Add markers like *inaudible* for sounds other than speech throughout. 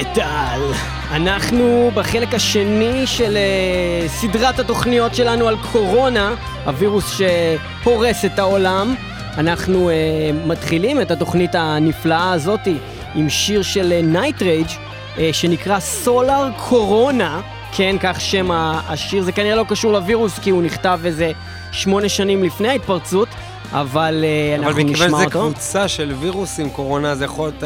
מטאל. אנחנו בחלק השני של אה, סדרת התוכניות שלנו על קורונה, הווירוס שהורס את העולם. אנחנו אה, מתחילים את התוכנית הנפלאה הזאתי עם שיר של Night אה, Rage אה, שנקרא Solar Corona. כן, כך שם השיר, זה כנראה לא קשור לווירוס כי הוא נכתב איזה שמונה שנים לפני ההתפרצות. אבל אה, אנחנו נשמע אותו. אבל מכיוון שזה קבוצה של וירוסים, קורונה, זה יכול להיות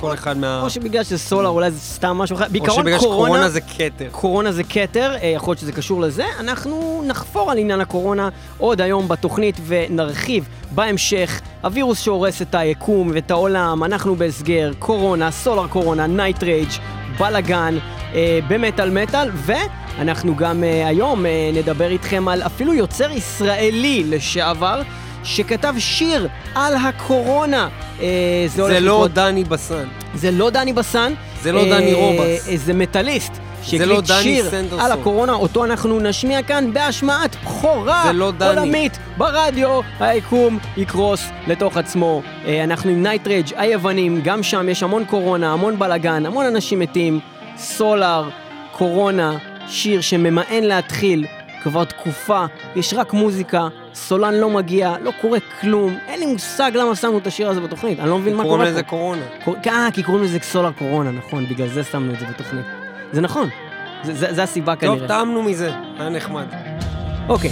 כל אחד מה... או שבגלל שזה solar, אולי זה סתם משהו אחר. בעיקרון קורונה... או שבגלל שקורונה זה כתר. קורונה זה כתר, אה, יכול להיות שזה קשור לזה. אנחנו נחפור על עניין הקורונה עוד היום בתוכנית ונרחיב בהמשך. הווירוס שהורס את היקום ואת העולם, אנחנו בהסגר, קורונה, Solar Corona, Nightrage, בלאגן, אה, במטאל מטאל, ו... אנחנו גם אה, היום אה, נדבר איתכם על אפילו יוצר ישראלי לשעבר, שכתב שיר על הקורונה. אה, זה, זה לא לקרות... דני בסן. זה לא דני בסן. זה לא אה, דני רובס. אה, זה מטאליסט. שהקליט לא שיר סנדרסון. על הקורונה, אותו אנחנו נשמיע כאן בהשמעת בכורה לא עולמית ברדיו, היקום יקרוס לתוך עצמו. אה, אנחנו עם Nightrage היוונים, גם שם יש המון קורונה, המון בלאגן, המון אנשים מתים, Solar, Corona, שיר שממאן להתחיל כבר תקופה, יש רק מוזיקה, סולן לא מגיע, לא קורה כלום, אין לי מושג למה שמנו את השיר הזה בתוכנית, אני לא מבין מה קורה. קוראים לזה קורונה. אה, כי קוראים לזה סולר קורונה, נכון, בגלל זה שמנו את זה בתוכנית. זה נכון, זה, הסיבה כנראה. טוב, טעמנו מזה, היה נחמד. אוקיי.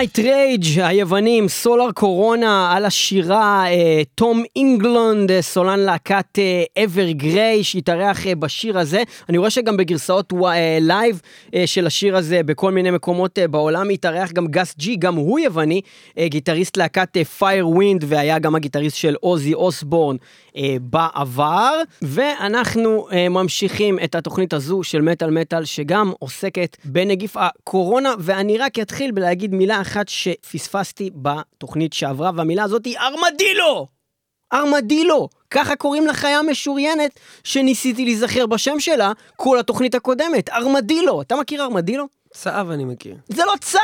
Nightrage, היוונים, Solar Corona, על השירה, אה, תום אינגלונד, אה, סולן להקת Ever אה, Grey, שהתארח בשיר הזה. אני רואה שגם בגרסאות live של השיר הזה בכל מיני מקומות בעולם התארח גם Gus G, גם הוא יווני, גיטריסט להקת Firewind, והיה גם הגיטריסט של אוזי אוסבורן בעבר. ואנחנו ממשיכים את התוכנית הזו של מטאל מטאל, שגם עוסקת בנגיף הקורונה, ואני רק אתחיל בלהגיד מילה אחת שפספסתי בתוכנית שעברה, והמילה הזאת היא ארמדילו! ארמדילו. ככה קוראים לחיה משוריינת שניסיתי להיזכר בשם שלה כל התוכנית הקודמת. ארמדילו. אתה מכיר ארמדילו? צב אני מכיר. זה לא צב!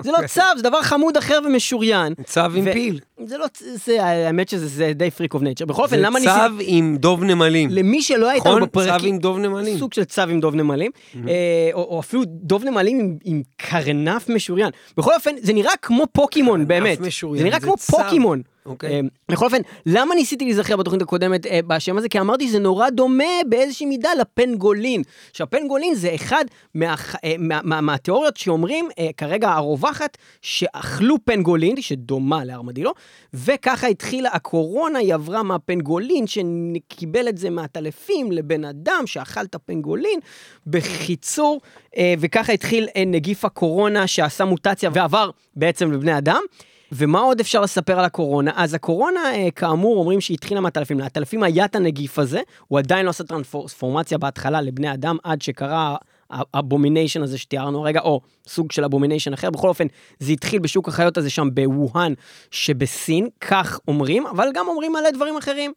זה לא צב, זה דבר חמוד אחר ומשוריין. צב עם ו- פיל. זה לא, זה, האמת שזה זה די freak of nature. בכל אופן, זה למה ניסיתי... עם דוב נמלים. למי שלא הייתה נכון? בפרקים... צב עם דוב נמלים. סוג של צב עם דוב נמלים, אה, או, או אפילו דוב נמלים עם, עם קרנף משוריין. בכל אופן, זה נראה כמו פוקימון, באמת. משוריין, זה נראה זה כמו צו. פוקימון. אוקיי. אה, בכל אופן, למה ניסיתי להיזכר בתוכנית הקודמת אה, בשם הזה? כי אמרתי שזה נורא דומה באיזושהי מידה לפנגולין. שהפנגולין זה אחד מה, אה, מה, מה, מהתיאוריות שאומרים, אה, כרגע הרווחת, שאכלו פנגולין, שדומה לארמדילו, וככה התחילה הקורונה, היא עברה מהפנגולין, שקיבל את זה מהטלפים לבן אדם שאכל את הפנגולין. בקיצור, אה, וככה התחיל אה, נגיף הקורונה שעשה מוטציה ועבר בעצם לבני אדם. ומה עוד אפשר לספר על הקורונה? אז הקורונה, אה, כאמור, אומרים שהיא התחילה מהעטלפים. לעטלפים היה את הנגיף הזה, הוא עדיין לא עשה טרנספורמציה בהתחלה לבני אדם, עד שקרה ה abomination הזה שתיארנו הרגע, או סוג של abomination אחר. בכל אופן, זה התחיל בשוק החיות הזה שם בווהאן שבסין, כך אומרים, אבל גם אומרים מלא דברים אחרים.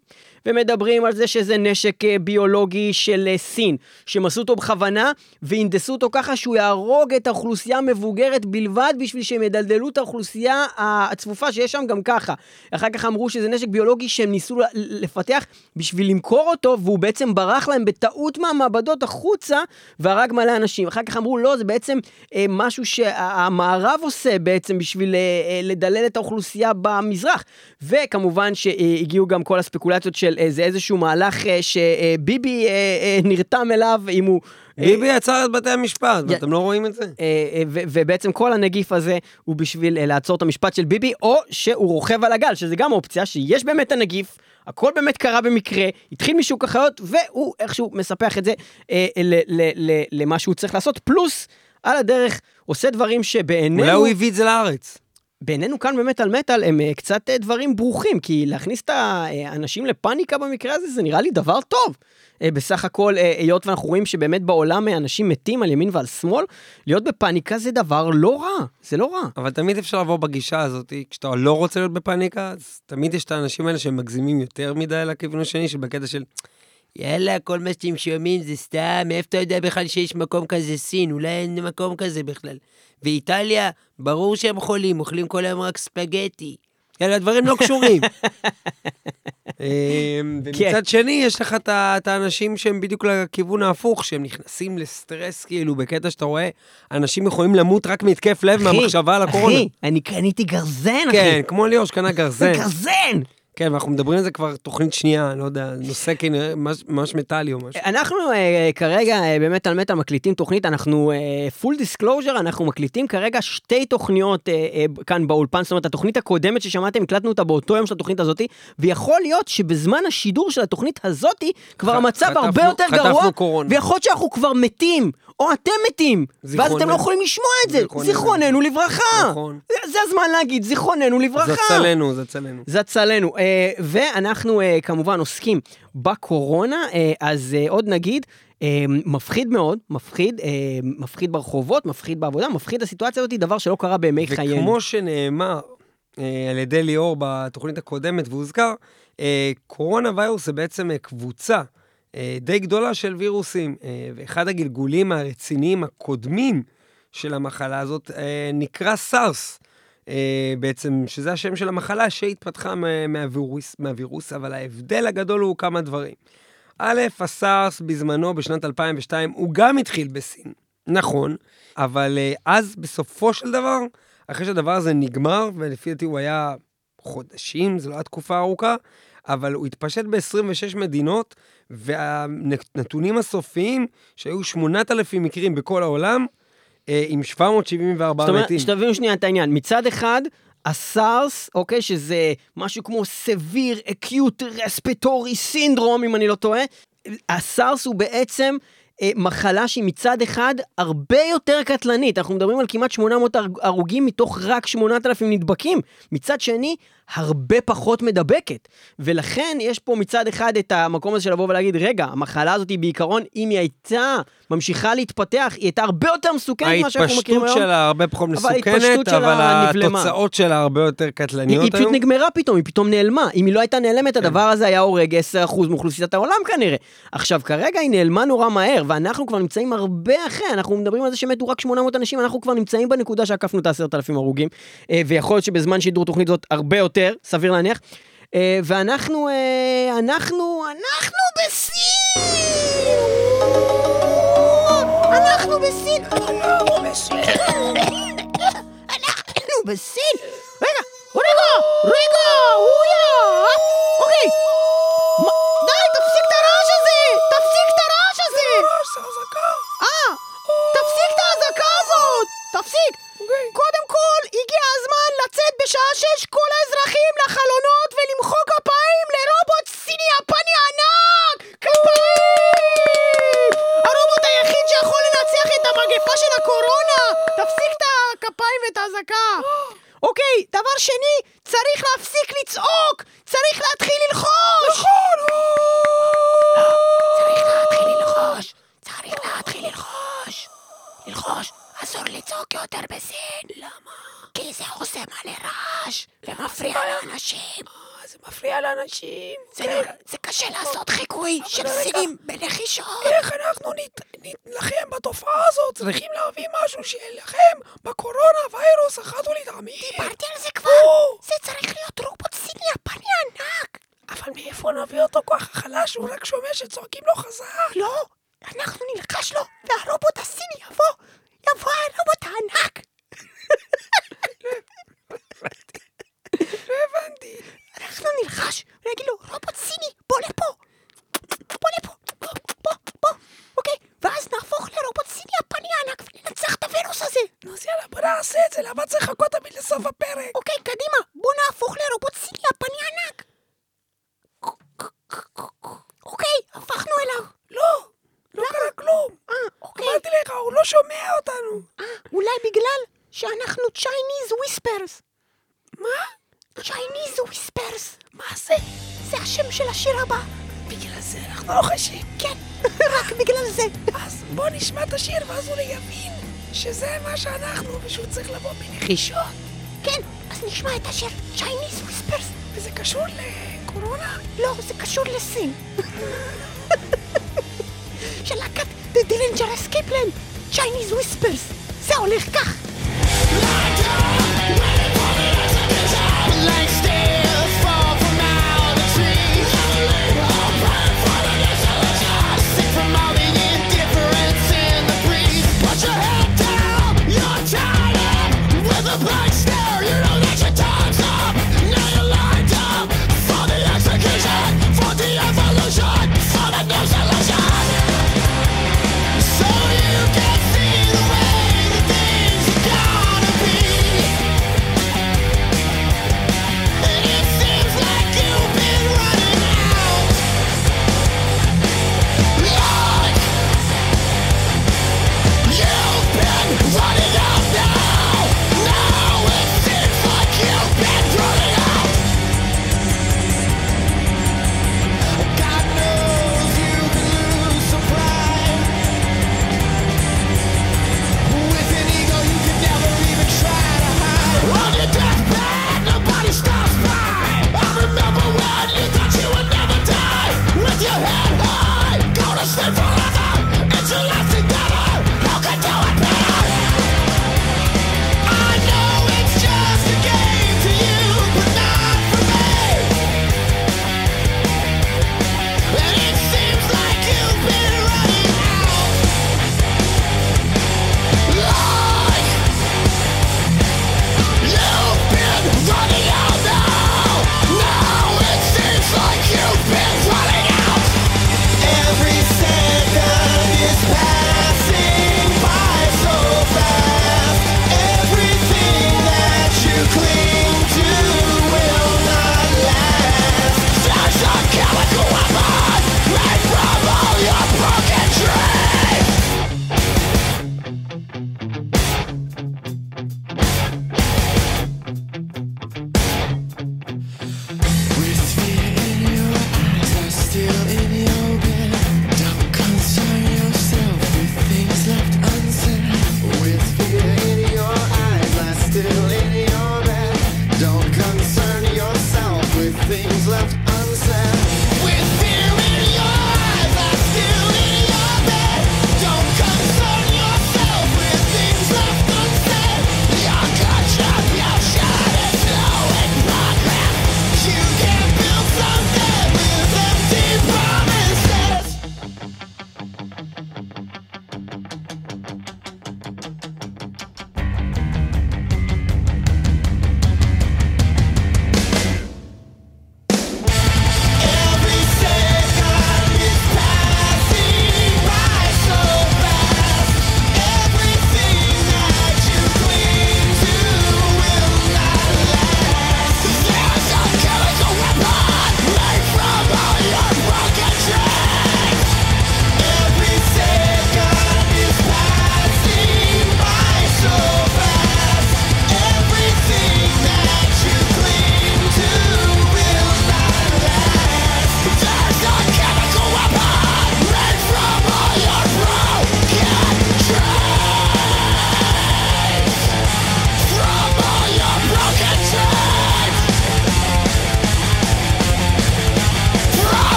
ומדברים על זה שזה נשק אה, ביולוגי של אה, סין, שהם עשו אותו בכוונה והנדסו אותו ככה שהוא יהרוג את האוכלוסייה המבוגרת בלבד בשביל שהם ידלדלו את האוכלוסייה הצפופה שיש שם גם ככה. אחר כך אמרו שזה נשק ביולוגי שהם ניסו לפתח בשביל למכור אותו והוא בעצם ברח להם בטעות מהמעבדות החוצה והרג מלא אנשים. אחר כך אמרו לא, זה בעצם אה, משהו שהמערב עושה בעצם בשביל אה, אה, לדלל את האוכלוסייה במזרח. וכמובן שהגיעו גם כל הספקולציות של אה, זה איזשהו מהלך שביבי נרתם אליו, אם הוא... ביבי עצר את בתי המשפט, ואתם לא רואים את זה? ובעצם כל הנגיף הזה הוא בשביל לעצור את המשפט של ביבי, או שהוא רוכב על הגל, שזה גם אופציה, שיש באמת הנגיף, הכל באמת קרה במקרה, התחיל משוק החיות, והוא איכשהו מספח את זה אה, ל- ל- ל- למה שהוא צריך לעשות, פלוס, על הדרך, עושה דברים שבעינינו... אולי הוא הביא את זה לארץ. בעינינו כאן במטאל מטאל הם אה, קצת אה, דברים ברוכים, כי להכניס את האנשים לפאניקה במקרה הזה זה נראה לי דבר טוב. אה, בסך הכל, אה, היות ואנחנו רואים שבאמת בעולם אה, אנשים מתים על ימין ועל שמאל, להיות בפאניקה זה דבר לא רע, זה לא רע. אבל תמיד אפשר לבוא בגישה הזאת, כשאתה לא רוצה להיות בפאניקה, אז תמיד יש את האנשים האלה שהם מגזימים יותר מדי לכיוון השני, שבקטע של, יאללה, כל מה שאתם שומעים זה סתם, מאיפה אתה יודע בכלל שיש מקום כזה סין? אולי אין מקום כזה בכלל. ואיטליה, ברור שהם חולים, אוכלים כל היום רק ספגטי. יאללה, הדברים לא קשורים. *laughs* אמ, ומצד שני, יש לך את האנשים שהם בדיוק לכיוון ההפוך, שהם נכנסים לסטרס, כאילו, בקטע שאתה רואה, אנשים יכולים למות רק מהתקף לב מהמחשבה על הקורונה. אחי, אני קניתי גרזן, אחי. כן, כמו ליאור שקנה גרזן. גרזן! כן, ואנחנו מדברים על זה כבר תוכנית שנייה, לא יודע, נושא כנראה ממש- מטאלי או משהו. אנחנו אה, כרגע אה, באמת על מטא מקליטים תוכנית, אנחנו Full disclosure, אנחנו מקליטים כרגע שתי תוכניות אה, אה, כאן באולפן, זאת אומרת התוכנית הקודמת ששמעתם, הקלטנו אותה באותו יום של התוכנית הזאתי, ויכול להיות שבזמן השידור של התוכנית הזאתי, כבר ח- המצב חטפנו- הרבה יותר גרוע, קורונה. ויכול להיות שאנחנו כבר מתים, או אתם מתים, ואז אתם. לא יכולים לשמוע את זה, זיכרוננו. לברכה. נכון. זה- זה הזמן להגיד, זיכרוננו לברכה. זצלנו, זצלנו. זצלנו. אה, ואנחנו אה, כמובן עוסקים בקורונה, אה, אז אה, עוד נגיד, אה, מפחיד מאוד, מפחיד, אה, מפחיד ברחובות, מפחיד בעבודה, מפחיד הסיטואציה הזאת, דבר שלא קרה בימי חיינו. וכמו שנאמר אה, על ידי ליאור בתוכנית הקודמת והוזכר, אה, קורונה ויירוס זה בעצם אה, קבוצה די גדולה של וירוסים, אה, ואחד הגלגולים הרציניים הקודמים של המחלה הזאת אה, נקרא סארס. אה, בעצם, שזה השם של המחלה שהתפתחה מה- מהווירוס, מהווירוס, אבל ההבדל הגדול הוא כמה דברים. א', הסארס בזמנו, בשנת 2002, הוא גם התחיל בסין, נכון, אבל אה, אז בסופו של דבר, אחרי שהדבר הזה נגמר, ולפי דעתי הוא היה חודשים, זו לא הייתה תקופה ארוכה, אבל הוא התפשט ב-26 מדינות, והנתונים הסופיים, שהיו 8,000 מקרים בכל העולם, אה, עם 774 זאת אומרת, מתים. שתבינו שנייה את העניין, מצד אחד, הסארס, אוקיי, שזה משהו כמו סביר אקיוט רספיטורי סינדרום, אם אני לא טועה, הסארס הוא בעצם אה, מחלה שהיא מצד אחד הרבה יותר קטלנית, אנחנו מדברים על כמעט 800 הרג- הרוגים מתוך רק 8,000 נדבקים. מצד שני, הרבה פחות מדבקת. ולכן יש פה מצד אחד את המקום הזה של לבוא ולהגיד, רגע, המחלה הזאת היא בעיקרון, אם היא הייתה ממשיכה להתפתח, היא הייתה הרבה יותר מסוכנת ממה שאנחנו מכירים היום. ההתפשטות שלה הרבה פחות אבל מסוכנת, אבל נבלמה. התוצאות שלה הרבה יותר היא, קטלניות היא פשוט היום. נגמרה פתאום, היא פתאום נעלמה. אם היא לא הייתה נעלמת, כן. הדבר הזה היה הורג 10% מאוכלוסיית העולם כנראה. עכשיו, כרגע היא נעלמה נורא מהר, ואנחנו כבר נמצאים הרבה אחרי, אנחנו מדברים על זה שמתו רק 800 אנשים, אנחנו כבר נמצאים בנקודה שעקפנו את ה-10,000 הרוגים, אה, ויכול להיות שבזמן שידור תוכנית זאת הרבה יותר, סביר להניח. אה, ואנחנו, אה, אנחנו, אנחנו בסין! אנחנו בסין! אנחנו בסין! אנחנו בסין! רגע, רגע, רגע! אוקיי! הגיע הזמן לצאת בשעה שש כל האזרחים לחלונות ולמחוא כפיים לרובוט סיני יפני ענק! כפיים! הרובוט היחיד שיכול לנצח את המגפה של הקורונה! תפסיק את הכפיים ואת האזעקה! אוקיי, דבר שני, צריך להפסיק לצעוק! צריך להתחיל ללחוש! נכון! צריך להתחיל ללחוש! צריך להתחיל ללחוש! ללחוש! אסור לצעוק יותר בסין! למה? כי זה עושה מלא רעש ומפריע לאנשים! זה מפריע לאנשים. זה, זה קשה לעשות חיקוי של. סינים בלחישות! איך אנחנו נת- בתופעה הזאת? צריכים להביא משהו שיילחם בקורונה, ויירוס החתולית האמיתי. דיברתי על זה כבר! או, זה צריך להיות רובוט סיני יפני ענק! אבל מאיפה נביא אותו ככה חלש? הוא רק שומע שצועקים לו חזק. לא! אנחנו נלחש לו, והרובוט הסיני יבוא! יבוא הרובוט הענק! לא הבנתי. אנחנו נלחש ונגיד לו, רובוט סיני, בוא לפה! בוא לפה! בוא, בוא, בוא! אוקיי, ואז נהפוך לרובוט סיני יפני ענק וננצח את הווירוס הזה! נו אז יאללה, בוא נעשה את זה, למה צריך לחכות תמיד לסוף הפרק? אוקיי, קדימה, בוא נהפוך לרובוט סיני יפני ענק! אוקיי, הפכנו אליו! לא, לא קרה כלום. אה, אוקיי. אמרתי לך, הוא לא שומע אותנו. אה, אולי בגלל שאנחנו Chinese Whispers. מה? Chinese Whispers. מה זה? זה השם של השיר הבא. בגלל זה אנחנו לא חשים. כן, *laughs* רק בגלל זה. אז בוא נשמע את השיר ואז אולי יבין שזה מה שאנחנו ושהוא צריך לבוא בנחישות. כן, אז נשמע את השיר Chinese Whispers. וזה קשור לקורונה? לא, זה קשור לסין. *laughs* של להקת The Dillinger Escape Plan, Chinese Whispers. זה הולך כך. Like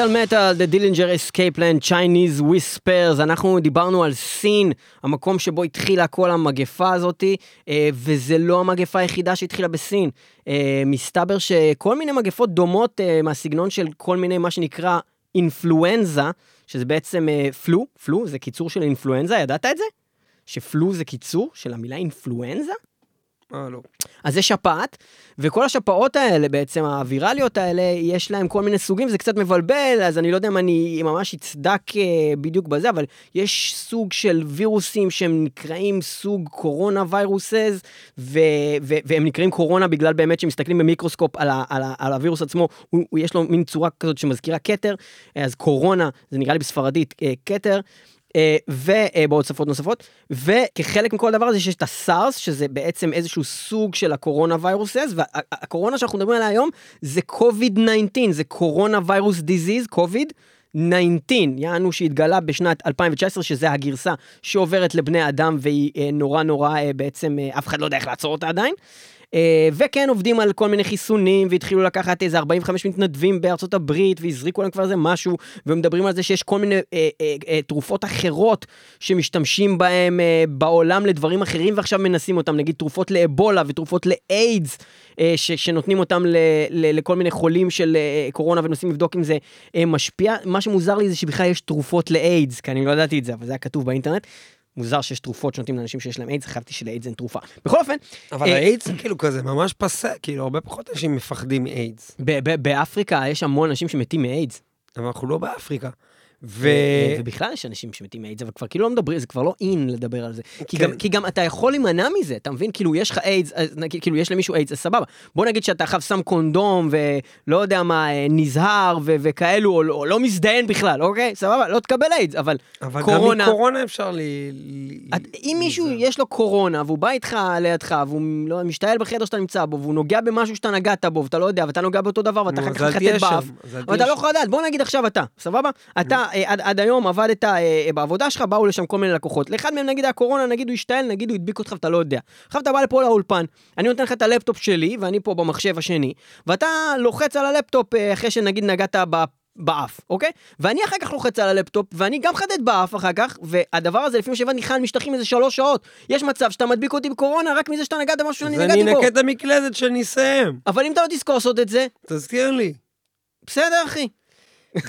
מטאל מטאל, The Dillinger Escape Plan, Chinese Whispers, אנחנו דיברנו על סין, המקום שבו התחילה כל המגפה הזאתי, אה, וזה לא המגפה היחידה שהתחילה בסין. אה, מסתבר שכל מיני מגפות דומות אה, מהסגנון של כל מיני מה שנקרא אינפלואנזה, שזה בעצם פלו, פלו זה קיצור של אינפלואנזה, ידעת את זה? שפלו זה קיצור של המילה אינפלואנזה? אה, לא. אז זה שפעת, וכל השפעות האלה בעצם, הווירליות האלה, יש להם כל מיני סוגים, זה קצת מבלבל, אז אני לא יודע אם אני ממש אצדק אה, בדיוק בזה, אבל יש סוג של וירוסים שהם נקראים סוג קורונה ויירוסס, ו- ו- והם נקראים קורונה בגלל באמת שמסתכלים במיקרוסקופ על, ה- על, ה- על הווירוס עצמו, הוא, הוא יש לו מין צורה כזאת שמזכירה כתר, אז קורונה, זה נראה לי בספרדית אה, כתר. אה, ובעוד שפות נוספות, וכחלק מכל הדבר הזה יש את הסארס, שזה בעצם איזשהו סוג של הקורונה ויירוסס, והקורונה שאנחנו מדברים עליה היום זה COVID-19, זה קורונה ויירוס דיזיז, קוביד. 19, יענו שהתגלה בשנת 2019, שזה הגרסה שעוברת לבני אדם והיא אה, נורא נורא אה, בעצם, אף אחד לא יודע איך לעצור אותה עדיין. אה, וכן עובדים על כל מיני חיסונים והתחילו לקחת איזה 45 מתנדבים בארצות הברית והזריקו להם כבר איזה משהו ומדברים על זה שיש כל מיני אה, אה, אה, תרופות אחרות שמשתמשים בהם אה, בעולם לדברים אחרים ועכשיו מנסים אותם נגיד תרופות לאבולה ותרופות לאיידס אה, ש, שנותנים אותם ל, ל, לכל מיני חולים של אה, קורונה ומנסים לבדוק אם זה אה, משפיע מה שמוזר לי זה שבכלל יש תרופות לאיידס כי אני לא ידעתי את זה אבל זה היה כתוב באינטרנט. מוזר שיש תרופות שנותנים לאנשים שיש להם איידס, חשבתי שלאיידס אין תרופה. בכל אופן, אבל אה, האיידס זה כאילו כזה ממש פסה, כאילו הרבה פחות אנשים מפחדים מאיידס. באפריקה יש המון אנשים שמתים מאיידס. אבל אנחנו לא באפריקה. ו... ובכלל יש אנשים שמתים מאיידס, אבל כבר כאילו לא מדברים, זה כבר לא אין לדבר על זה. כי, כן. גם, כי גם אתה יכול להימנע מזה, אתה מבין? כאילו יש לך איידס, כאילו יש למישהו איידס, אז סבבה. בוא נגיד שאתה עכשיו שם קונדום ולא יודע מה, אה, נזהר ו- וכאלו, או, או לא מזדיין בכלל, אוקיי? סבבה, לא תקבל איידס, אבל אבל קורונה- גם מקורונה אפשר ל... את, אם מישהו. יש לו קורונה והוא בא איתך לידך והוא לא, משתעל בחדר שאתה נמצא בו והוא נוגע במשהו שאתה נגעת בו ואתה לא יודע ואתה נוגע באותו דבר ואתה אחר כך מחטט באף. אבל אתה לא. יכול לדעת, בוא נגיד עכשיו אתה, סבבה? אתה עד, עד היום עבדת אה, בעבודה שלך, באו לשם כל מיני לקוחות. לאחד מהם נגיד הקורונה, נגיד הוא השתעל, נגיד הוא הדביק אותך ואתה לא יודע. עכשיו אתה בא לפה לאולפן, אני נותן לך את הלפטופ שלי ואני פה במחשב השני, ואתה לוחץ על הלפטופ אה, אחרי שנגיד נגעת ב... באף, אוקיי? ואני אחר כך לוחץ על הלפטופ, ואני גם חדד באף אחר כך, והדבר הזה, לפי מה שהבנתי, חיים משטחים איזה שלוש שעות. יש מצב שאתה מדביק אותי בקורונה רק מזה שאתה נגעת במשהו שאני אז אני נגעתי בו. אנקה את המקלדת שאני אסיים. אבל אם אתה לא תזכור לעשות את זה, תזכיר לי. בסדר, אחי. *laughs*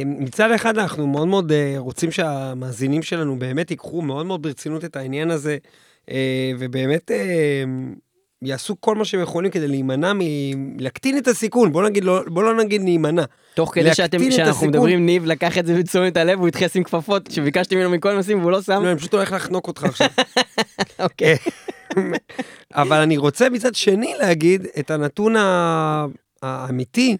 ומצד אחד אנחנו מאוד מאוד אה, רוצים שהמאזינים שלנו באמת ייקחו מאוד מאוד ברצינות את העניין הזה, אה, ובאמת אה, יעשו כל מה שהם יכולים כדי להימנע מ... להקטין את הסיכון, בוא נגיד, לא, בוא לא נגיד להימנע. תוך כדי שאתם, את שאנחנו. מדברים, ניב לקח את זה בתשומת הלב, הוא התחיל לשים כפפות שביקשתי ממנו מכל הנושאים והוא לא שם. לא, אני פשוט הולך לחנוק אותך עכשיו. *laughs* אוקיי. *laughs* אבל אני רוצה מצד שני להגיד את הנתון האמיתי,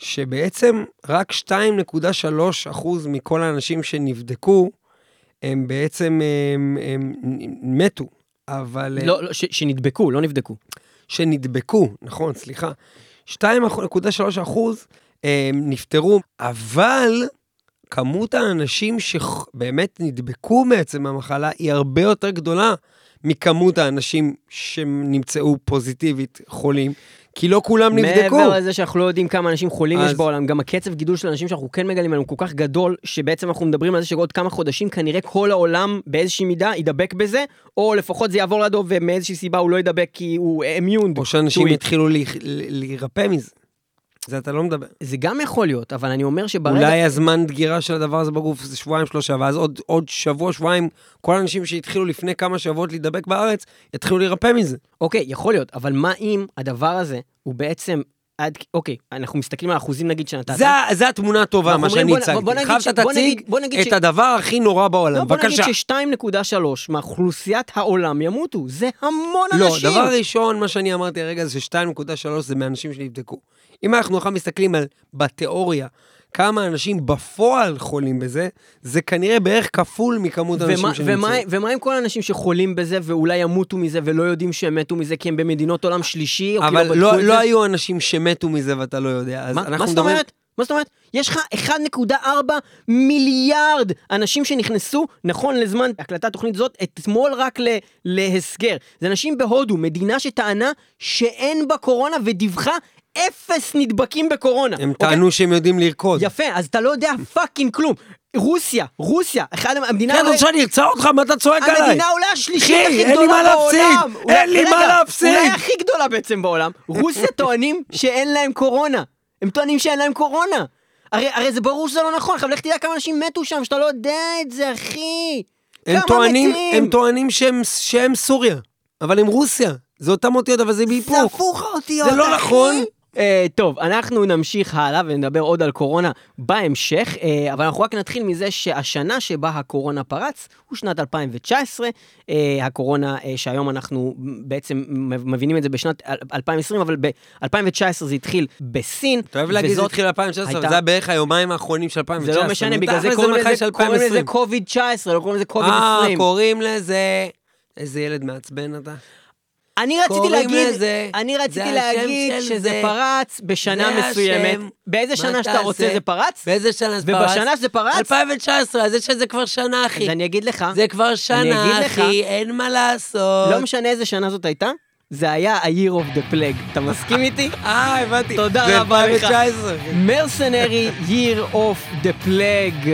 שבעצם רק 2.3 אחוז מכל האנשים שנבדקו, הם בעצם הם, הם מתו, אבל... לא, לא, ש- שנדבקו, לא נבדקו. שנדבקו, נכון, סליחה. 2.3 אחוז הם נפטרו, אבל כמות האנשים שבאמת נדבקו בעצם במחלה היא הרבה יותר גדולה מכמות האנשים שנמצאו פוזיטיבית חולים, כי לא כולם נבדקו. מעבר לזה שאנחנו לא יודעים כמה אנשים חולים יש אז- בעולם, גם הקצב גידול של אנשים שאנחנו כן מגלים עליהם הוא כל כך גדול, שבעצם אנחנו מדברים על זה שעוד כמה חודשים כנראה כל העולם באיזושהי מידה ידבק בזה, או לפחות זה יעבור לידו ומאיזושהי סיבה הוא לא ידבק כי הוא אימיון. או שאנשים. יתחילו להירפא מזה. זה אתה לא מדבר. זה גם יכול להיות, אבל אני אומר שברגע... אולי הזמן דגירה של הדבר הזה בגוף זה שבועיים שלושה, ואז עוד, עוד שבוע, שבועיים, כל האנשים שהתחילו לפני כמה שבועות להידבק בארץ, יתחילו להירפא מזה. אוקיי, יכול להיות, אבל מה אם הדבר הזה הוא בעצם עד... אוקיי, אנחנו מסתכלים על האחוזים נגיד שנתת. זה, זה התמונה הטובה, מה שאני הצגתי. עכשיו אתה בוא תציג את ש- הדבר הכי נורא בעולם. לא, בוא נגיד בבקשה. ש-2.3 מאוכלוסיית העולם ימותו, זה המון לא, אנשים. דבר ראשון, מה שאני אמרתי הרגע זה ש-2.3 זה מאנשים שנבדקו. אם אנחנו עכשיו מסתכלים על, בתיאוריה, כמה אנשים בפועל חולים בזה, זה כנראה בערך כפול מכמות האנשים ומה, שנמצאו. ומה, ומה עם כל האנשים שחולים בזה ואולי ימותו מזה ולא יודעים שהם מתו מזה כי הם במדינות עולם שלישי, או אבל כי לא לא, לא? היו אנשים שמתו מזה ואתה לא יודע. אז מה, אנחנו מה זאת מדברים- אומרת? מה זאת אומרת? יש לך 1.4 מיליארד אנשים שנכנסו, נכון לזמן הקלטת התוכנית זאת, אתמול רק ל- להסגר. זה אנשים בהודו, מדינה שטענה שאין בה קורונה ודיווחה אפס נדבקים בקורונה. הם אוקיי? טענו שהם יודעים לרקוד. יפה, אז אתה לא יודע fucking כלום. רוסיה, רוסיה, אחד המדינה... כן, רוצה שאני ארצה אותך? מה אתה צועק עליי? המדינה אולי השלישית אחי, הכי אין לי גדולה מה להפסיד, בעולם. אין לי מה להפסיד. אולי הכי גדולה בעצם בעולם. רוסיה *laughs* טוענים שאין להם קורונה. הם טוענים שאין להם קורונה. הרי, הרי זה ברור שזה לא נכון, עכשיו לך תדע כמה אנשים מתו שם, שאתה לא יודע את זה, אחי. הם טוענים, מתים? הם טוענים שהם, שהם סוריה, אבל הם רוסיה. זה אותם אותיות, אבל זה זה בהיפוך. הפוך האותיות, זה לא אחי. נכון. אה, טוב, אנחנו נמשיך הלאה ונדבר עוד על קורונה בהמשך, אה, אבל אנחנו רק נתחיל מזה שהשנה שבה הקורונה פרץ הוא שנת 2019. אה, הקורונה אה, שהיום אנחנו בעצם מבינים את זה בשנת 2020, אבל ב-2019 זה התחיל בסין. אתה אוהב להגיד שזה התחיל ב-2019, אבל הייתה- זה היה בערך היומיים האחרונים של 2019. זה לא משנה, בגלל זה קוראים לזה- של קוראים לזה 2020. קוביד 19, לא קוראים לזה קוביד אה, 20. קוראים לזה... איזה ילד מעצבן אתה. אני רציתי להגיד, לזה- אני זה רציתי להגיד שזה זה. פרץ בשנה זה מסוימת. השם. באיזה שנה שאתה תעשה? רוצה זה פרץ? באיזה שנה זה פרץ? ובשנה שזה פרץ, 2019, אז יש שזה כבר שנה, אז אחי. אני אגיד לך, זה כבר אני שנה, אגיד לך- אחי, אין מה לעשות. לא משנה איזה שנה זאת הייתה, זה היה ה-year of the plague. אתה מסכים איתי? *laughs* אה, הבנתי. תודה זה רבה לך. 2019. מרסנרי year of the plague.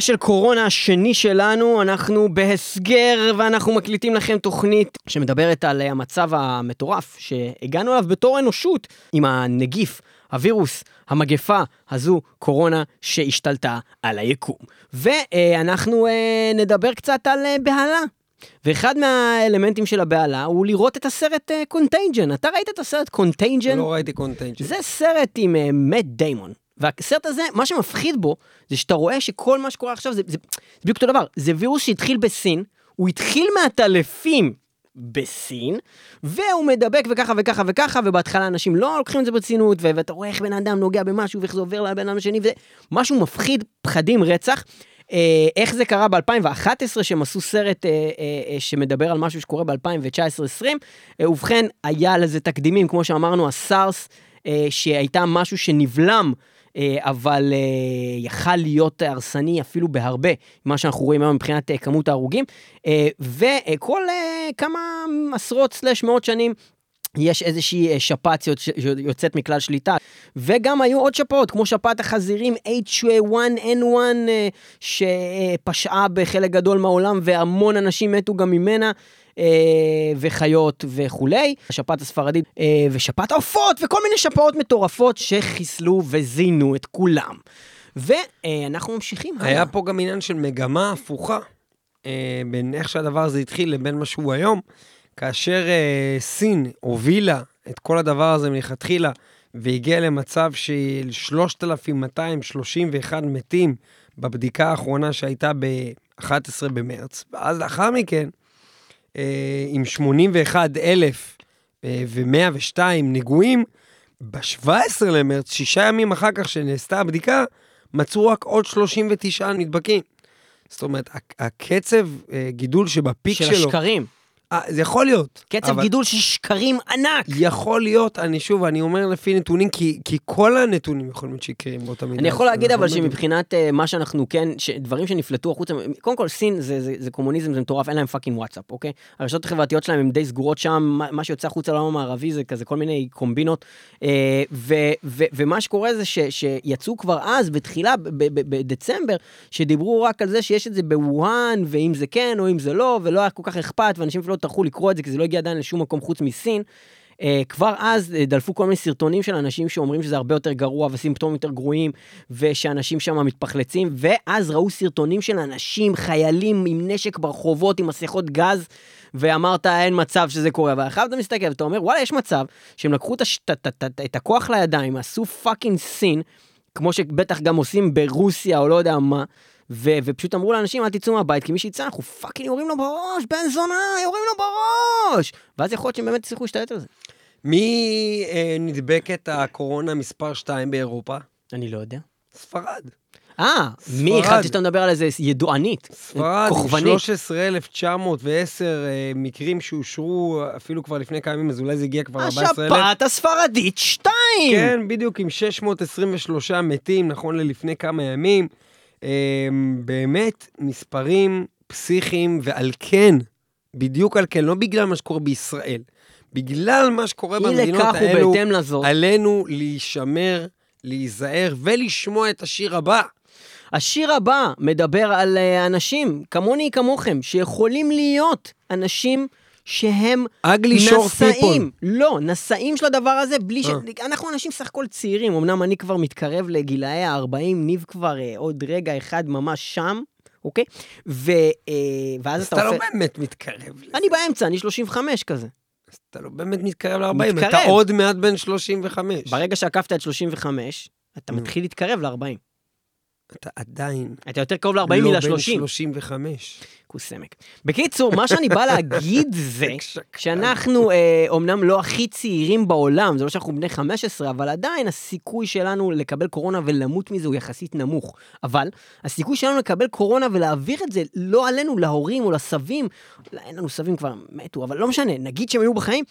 special קורונה השני שלנו, אנחנו בהסגר ואנחנו מקליטים לכם תוכנית שמדברת על אה, המצב המטורף שהגענו אליו בתור אנושות עם הנגיף, הווירוס, המגפה הזו, קורונה שהשתלטה על היקום. ואנחנו אה, נדבר קצת על אה, בהלה. ואחד מהאלמנטים של הבהלה הוא לראות את הסרט Contagion. אתה ראית את הסרט Contagion? לא ראיתי Contagion. זה סרט עם מאט דיימון. והסרט הזה, מה שמפחיד בו, זה שאתה רואה שכל מה שקורה עכשיו זה, זה, זה בדיוק אותו דבר. זה וירוס שהתחיל בסין, הוא התחיל מהטלפים בסין, והוא מדבק וככה וככה וככה, ובהתחלה אנשים לא לוקחים את זה ברצינות, ואתה רואה איך בן אדם נוגע במשהו ואיך זה עובר לבן אדם השני, וזה משהו מפחיד, פחדים, רצח. אה, איך זה קרה ב-2011, שהם עשו סרט אה, אה, אה, שמדבר על משהו שקורה ב-2019-2020. אה, ובכן, היה לזה תקדימים, כמו שאמרנו, הסארס, אה, שהייתה משהו שנבלם. אה, אבל אה, יכל להיות הרסני אפילו בהרבה, מה שאנחנו רואים היום מבחינת אה, כמות ההרוגים. וכל כמה עשרות סלש מאות שנים יש איזושהי שפעת שיוצ- שיוצאת מכלל שליטה, וגם היו עוד שפעות, כמו שפעת החזירים H1N1, אה, שפשעה בחלק גדול מהעולם, והמון אנשים מתו גם ממנה. אה, וחיות וכולי, השפעת הספרדית אה, ושפעת העופות וכל מיני שפעות מטורפות שחיסלו וזינו את כולם. ואנחנו ממשיכים הלאה. היה פה גם עניין של מגמה הפוכה אה, בין איך שהדבר הזה התחיל לבין מה שהוא היום, כאשר סין הובילה את כל הדבר הזה מלכתחילה והגיעה למצב של 3,231 מתים בבדיקה האחרונה שהייתה ב-11 במרץ, ואז לאחר מכן, אה, עם 81,102 נגועים, ב-17 למרץ, שישה ימים אחר כך שנעשתה הבדיקה, מצאו רק עוד 39 נדבקים. זאת אומרת, הק- הקצב אה, גידול שבפיק של שלו... השקרים. אה, זה יכול להיות. קצב אבל גידול של שקרים ענק. יכול להיות, אני שוב, אני אומר לפי נתונים, כי, כי כל הנתונים יכולים להיות שקריים באותה מידה. אני יכול להגיד אבל לא. שמבחינת אה, מה שאנחנו כן, דברים שנפלטו החוצה, קודם כל סין זה, זה, זה קומוניזם, זה מטורף, אין להם fucking וואטסאפ, אוקיי? הרשתות החברתיות שלהם הן די סגורות שם, מה, מה שיוצא החוצה לעולם המערבי זה כזה כל מיני קומבינות, אה, ו, ו, ומה שקורה זה ש, שיצאו כבר אז, בתחילה, בדצמבר, שדיברו רק על זה שיש את זה בווהאן, ואם זה כן או אם זה לא, ולא היה כל כך אכפת, ואנשים אפילו לא טרחו לקרוא את זה, כי זה לא הגיע עדיין לשום מקום חוץ מסין. אה, כבר אז אה, דלפו כל מיני סרטונים של אנשים שאומרים שזה הרבה יותר גרוע וסימפטומים יותר גרועים ושאנשים שם מתפחלצים ואז ראו סרטונים של אנשים, חיילים עם נשק ברחובות עם מסכות גז ואמרת אין מצב שזה קורה ואחר אתה מסתכל ואתה אומר וואלה יש מצב שהם לקחו את, הש... את, את, את, את הכוח לידיים עשו fucking סין כמו שבטח גם עושים ברוסיה או לא יודע מה ו- ופשוט אמרו לאנשים, אל תצאו מהבית, כי מי שיצא, אנחנו fucking יורים לו בראש, בן זונה, יורים לו בראש! ואז יכול להיות שהם באמת יצליחו להשתלט על זה. מי אה, נדבק את הקורונה מספר 2 באירופה? אני לא יודע. ספרד. אה, מי? ספרד. חשבתי שאתה מדבר על איזה ידוענית. ספרד, כוכבנית. 13,910 אה, מקרים שאושרו אפילו כבר לפני כמה ימים, אז אולי זה הגיע כבר 14,000. השפעת הספרדית 2! כן, בדיוק, עם 623 מתים, נכון ללפני כמה ימים. אה, באמת, מספרים פסיכיים, ועל כן, בדיוק על כן, לא בגלל מה שקורה בישראל, בגלל מה שקורה במדינות האלו, לזאת. עלינו להישמר, להיזהר ולשמוע את השיר הבא. השיר הבא מדבר על אה, אנשים, כמוני כמוכם, שיכולים להיות אנשים שהם נשאים. לא, נשאים של הדבר הזה, בלי ש... אה. אנחנו אנשים סך הכל צעירים, אמנם אני כבר מתקרב לגילאי ה-40, ניב כבר אה, עוד רגע אחד ממש שם, אוקיי? ו... אה, ואז אז אתה אתה לא. באמת מתקרב לזה. אני באמצע, אני 35 כזה. אז אתה לא באמת מתקרב ל-40, מתקרב. אתה עוד מעט בן 35. ברגע שעקפת את 35, אתה. מתחיל להתקרב ל-40. אתה עדיין אתה יותר קרוב ל-40 לא בן מ-30. 35. כוס סמק. בקיצור, מה שאני בא להגיד *laughs* זה. שאנחנו אה, אומנם לא הכי צעירים בעולם, זה לא שאנחנו בני 15, אבל עדיין הסיכוי שלנו לקבל קורונה ולמות מזה הוא יחסית נמוך. אבל הסיכוי שלנו לקבל קורונה ולהעביר את זה לא עלינו, להורים או לסבים, אין לנו סבים כבר מתו, אבל לא משנה, נגיד שהם היו בחיים,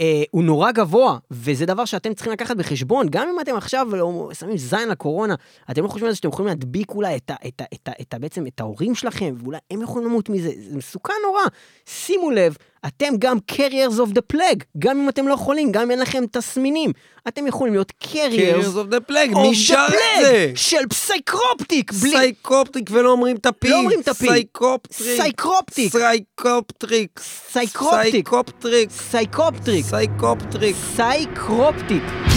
אה, הוא נורא גבוה, וזה דבר שאתם צריכים לקחת בחשבון, גם אם אתם עכשיו לא, שמים זין לקורונה, אתם לא חושבים על זה שאתם יכולים להדביק אולי את, ה, את, ה, את, ה, את ה, בעצם את ההורים שלכם, ואולי הם יכולים למות מזה, זה מסוכן נורא. שימו לב, אתם גם carriers of the plague, גם אם אתם לא חולים, גם אם אין לכם תסמינים. אתם יכולים להיות carriers of the plague, שר את זה? של פסייקרופטיק, בלי... סייקופטריק ולא אומרים את הפי. לא אומרים את הפי. סייקופטריק. סייקרופטיק. סייקופטריק. סייקרופטיק. סייקופטריק. סייקופטריק. סייקופטריק.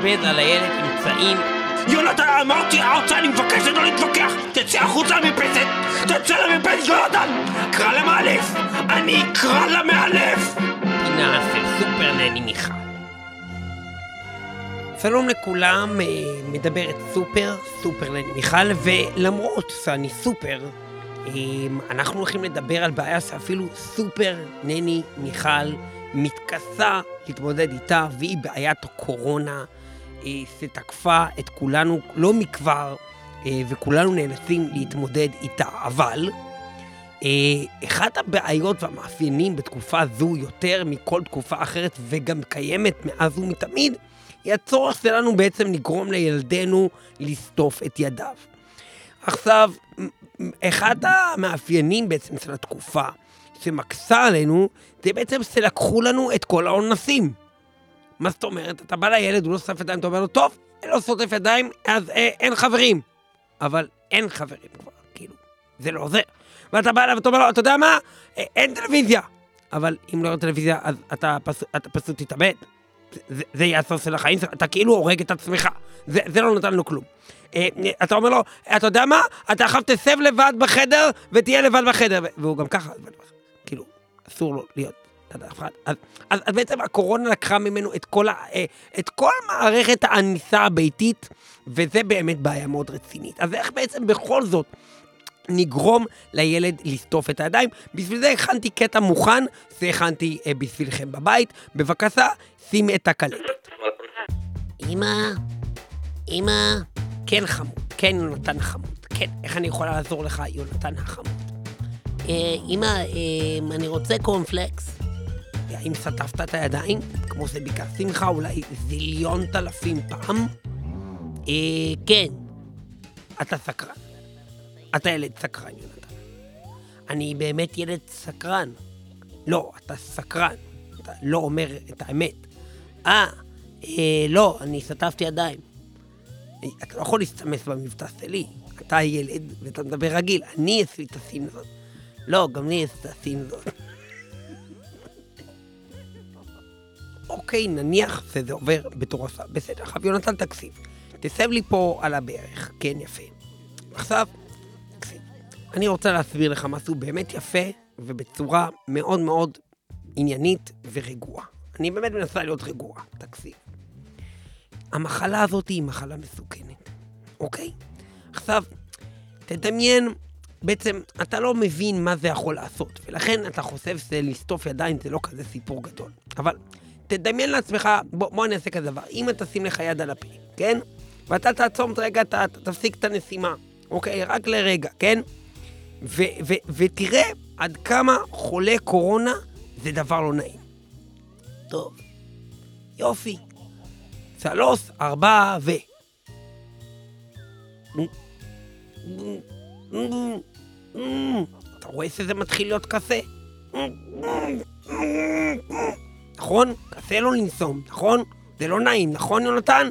חבל לבזבז על הילד אמצעים. יונתן, אמרתי ארצה, אני מבקש לא להתווכח! תצא החוצה למרפסת! תצא למרפסת, יונתן! קרא למאלף! אני אקרא למאלף! פינה של סופר נני מיכל. שלום לכולם, אה, מדברת סופר, סופר נני מיכל, ולמרות שאני סופר, אה, אנחנו הולכים לדבר על בעיה שאפילו סופר נני מיכל מתכסה להתמודד איתה, והיא בעיית הקורונה, שתקפה את כולנו לא מכבר, אה, וכולנו נאלצים להתמודד איתה. אבל אה, אחת הבעיות והמאפיינים בתקופה זו יותר מכל תקופה אחרת, וגם קיימת מאז ומתמיד, היא הצורך שלנו בעצם לגרום לילדינו לסטוף את ידיו. עכשיו, אחד המאפיינים בעצם של התקופה שמקשה עלינו, זה בעצם שלקחו לנו את כל האונסים. מה זאת אומרת? אתה בא לילד, הוא לא סוטף ידיים, אתה אומר לו, טוב, אין לו סוטף ידיים, אז אה, אין חברים. אבל אין חברים כבר, כאילו, זה לא עוזר. ואתה בא אליו ואתה אומר לו, אתה יודע מה? אה, אין טלוויזיה. אבל אם לא יהיה טלוויזיה, אז אתה, פס, אתה פשוט תתאבד. זה, זה יהיה הסוף של החיים אתה כאילו הורג את עצמך. זה, זה לא נותן לו כלום. אה, אתה אומר לו, אתה יודע מה? אתה עכשיו תסב לבד בחדר ותהיה לבד בחדר. והוא גם ככה. כאילו, אסור לו להיות. אז, אז, אז בעצם הקורונה לקחה ממנו את כל, ה, אה, את כל מערכת העניסה הביתית, וזה באמת בעיה מאוד רצינית. אז איך בעצם בכל זאת נגרום לילד לסטוף את הידיים. בשביל זה הכנתי קטע מוכן, שהכנתי אה, בשבילכם בבית. בבקשה, שים את הקלטת. אמא, אמא, כן חמוד, כן יונתן חמוד, כן, איך אני יכולה לעזור לך, יונתן החמוד? אה, אמא, אה, אני רוצה קורנפלקס. האם סטפת את הידיים, כמו שביקשתי ממך אולי זיליון אלפים פעם? אה, כן. אתה סקרן. אתה ילד סקרן, יונתן. אני באמת ילד סקרן. לא, אתה סקרן. אתה לא אומר את האמת. אה, אה לא, אני סטפתי ידיים. אה, אתה לא יכול להסתמס במבטא שלי. אתה ילד ואתה מדבר רגיל. אני יש את הסים זאת. לא, גם לי יש את הסים זאת. אוקיי, נניח שזה עובר בתור הסף. בסדר, עכשיו יונתן תקשיב. תסב לי פה על הברך. כן, יפה. עכשיו, תקשיב. אני רוצה להסביר לך משהו באמת יפה ובצורה מאוד מאוד עניינית ורגועה. אני באמת מנסה להיות רגועה, תקשיב. המחלה הזאת היא מחלה מסוכנת, אוקיי? עכשיו, תדמיין, בעצם אתה לא מבין מה זה יכול לעשות, ולכן אתה חושב שלסטוף ידיים זה לא כזה סיפור גדול. אבל תדמיין לעצמך, בוא, בוא אני אעשה כזה דבר, אם אתה שים לך יד על הפה, כן? ואתה תעצום רגע, אתה, תפסיק את הנשימה, אוקיי? רק לרגע, כן? ו- ו- ותראה עד כמה חולה קורונה זה דבר לא נעים. טוב, יופי. שלוש, ארבע ו... אתה רואה שזה מתחיל להיות קשה? נכון? קשה לו לנסום, נכון? זה לא נעים, נכון יונתן?